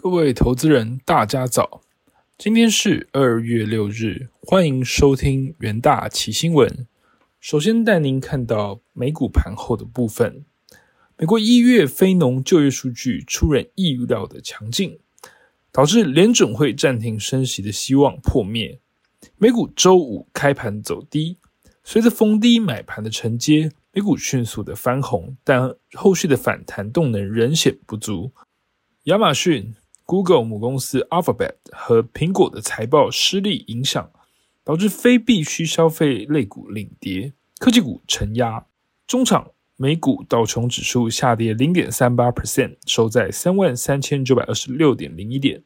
各位投资人，大家早！今天是二月六日，欢迎收听元大奇新闻。首先带您看到美股盘后的部分。美国一月非农就业数据出人意料的强劲，导致联准会暂停升息的希望破灭。美股周五开盘走低，随着逢低买盘的承接，美股迅速的翻红，但后续的反弹动能仍显不足。亚马逊。Google 母公司 Alphabet 和苹果的财报失利影响，导致非必需消费类股领跌，科技股承压。中场美股道琼指数下跌零点三八 percent，收在三万三千九百二十六点零一点。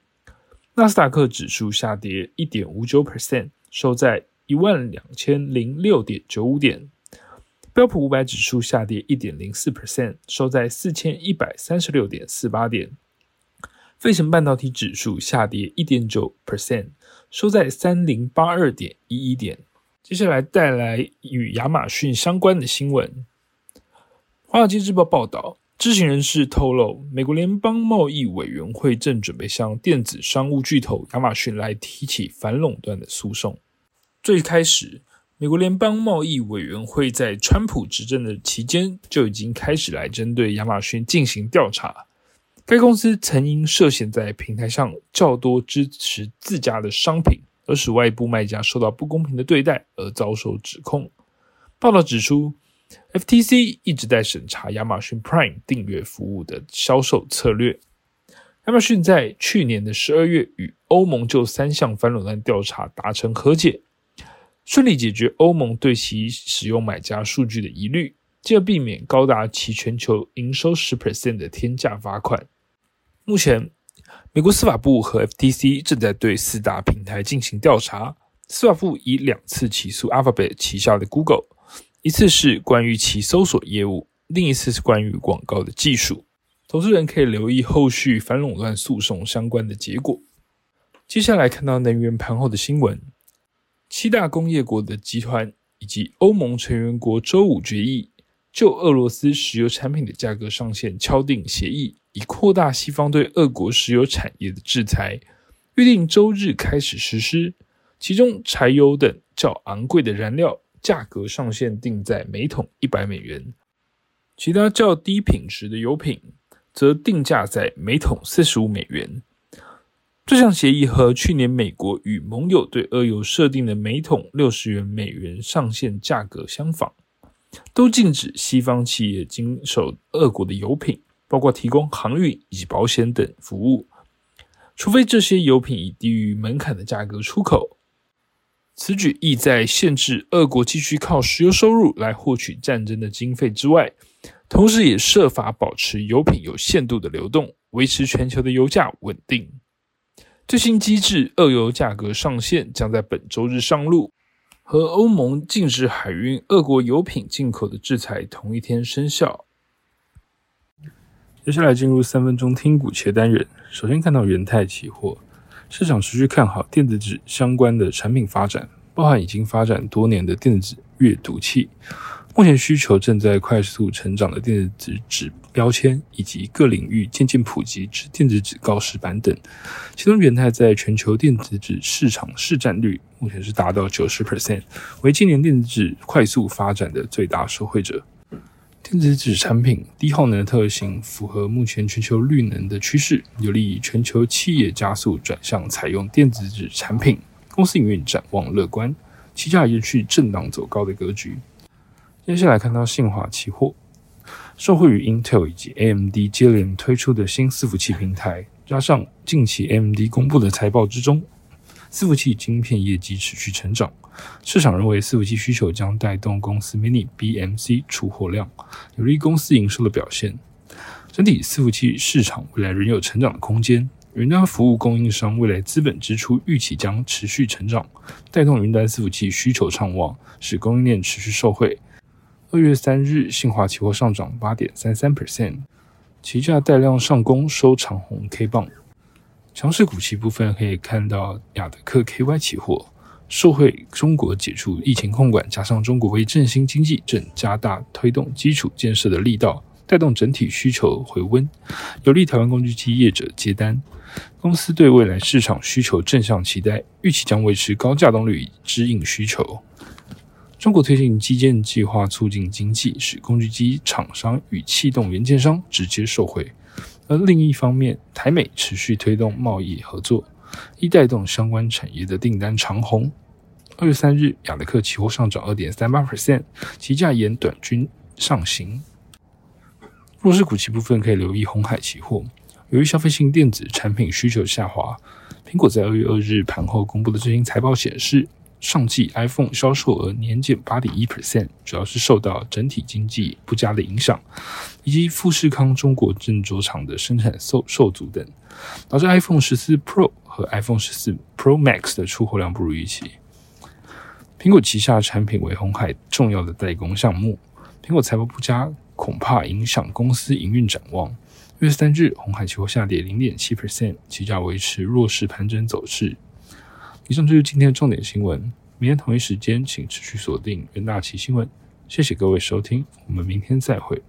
纳斯达克指数下跌一点五九 percent，收在一万两千零六点九五点。标普五百指数下跌一点零四 percent，收在四千一百三十六点四八点。费城半导体指数下跌一点九 percent，收在三零八二点一一点。接下来带来与亚马逊相关的新闻。华尔街日报报道，知情人士透露，美国联邦贸易委员会正准备向电子商务巨头亚马逊来提起反垄断的诉讼。最开始，美国联邦贸易委员会在川普执政的期间就已经开始来针对亚马逊进行调查。该公司曾因涉嫌在平台上较多支持自家的商品，而使外部卖家受到不公平的对待而遭受指控。报道指出，FTC 一直在审查亚马逊 Prime 订阅服务的销售策略。亚马逊在去年的十二月与欧盟就三项反垄断调查达成和解，顺利解决欧盟对其使用买家数据的疑虑，进而避免高达其全球营收十 percent 的天价罚款。目前，美国司法部和 FTC 正在对四大平台进行调查。司法部已两次起诉 Alphabet 旗下的 Google，一次是关于其搜索业务，另一次是关于广告的技术。投资人可以留意后续反垄断诉讼相关的结果。接下来看到能源盘后的新闻：七大工业国的集团以及欧盟成员国周五决议，就俄罗斯石油产品的价格上限敲定协议。以扩大西方对俄国石油产业的制裁，预定周日开始实施。其中，柴油等较昂贵的燃料价格上限定在每桶一百美元，其他较低品质的油品则定价在每桶四十五美元。这项协议和去年美国与盟友对俄油设定的每桶六十元美元上限价格相仿，都禁止西方企业经手俄国的油品。包括提供航运以及保险等服务，除非这些油品以低于门槛的价格出口。此举意在限制俄国继续靠石油收入来获取战争的经费之外，同时也设法保持油品有限度的流动，维持全球的油价稳定。最新机制，俄油价格上限将在本周日上路，和欧盟禁止海运俄国油品进口的制裁同一天生效。接下来进入三分钟听股切单人。首先看到元泰期货，市场持续看好电子纸相关的产品发展，包含已经发展多年的电子纸阅读器。目前需求正在快速成长的电子纸标签，以及各领域渐渐普及之电子纸告示板等。其中，元泰在全球电子纸市场市占率目前是达到九十 percent，为今年电子纸快速发展的最大受惠者。电子纸产品低耗能的特性符合目前全球绿能的趋势，有利于全球企业加速转向采用电子纸产品。公司营运展望乐观，期价延续震荡走高的格局。接下来看到信华期货，受惠于 Intel 以及 AMD 接连推出的新伺服器平台，加上近期 AMD 公布的财报之中，伺服器晶片业绩持续成长。市场认为，伺服器需求将带动公司 Mini BMC 出货量，有利公司营收的表现。整体伺服器市场未来仍有成长的空间。云端服务供应商未来资本支出预期将持续成长，带动云端伺服器需求畅旺，使供应链持续受惠。二月三日，信华期货上涨八点三三 percent，期价带量上攻，收长红 K 棒。强势股期部分可以看到亚德克 KY 期货。受惠中国解除疫情控管，加上中国为振兴经济、正加大推动基础建设的力道，带动整体需求回温，有利台湾工具机业者接单。公司对未来市场需求正向期待，预期将维持高价动率支应需求。中国推进基建计划，促进经济，使工具机厂商与气动元件商直接受惠。而另一方面，台美持续推动贸易合作，亦带动相关产业的订单长虹。二月三日，亚德克期货上涨二点三八 percent，期价沿短均上行。弱势股期部分可以留意红海期货。由于消费性电子产品需求下滑，苹果在二月二日盘后公布的最新财报显示，上季 iPhone 销售额年减八点一 percent，主要是受到整体经济不佳的影响，以及富士康中国郑州厂的生产受受阻等，导致 iPhone 十四 Pro 和 iPhone 十四 Pro Max 的出货量不如预期。苹果旗下产品为红海重要的代工项目，苹果财报不佳，恐怕影响公司营运展望。月三日，红海期货下跌零点七 percent，期价维持弱势盘整走势。以上就是今天的重点新闻，明天同一时间请持续锁定元大奇新闻。谢谢各位收听，我们明天再会。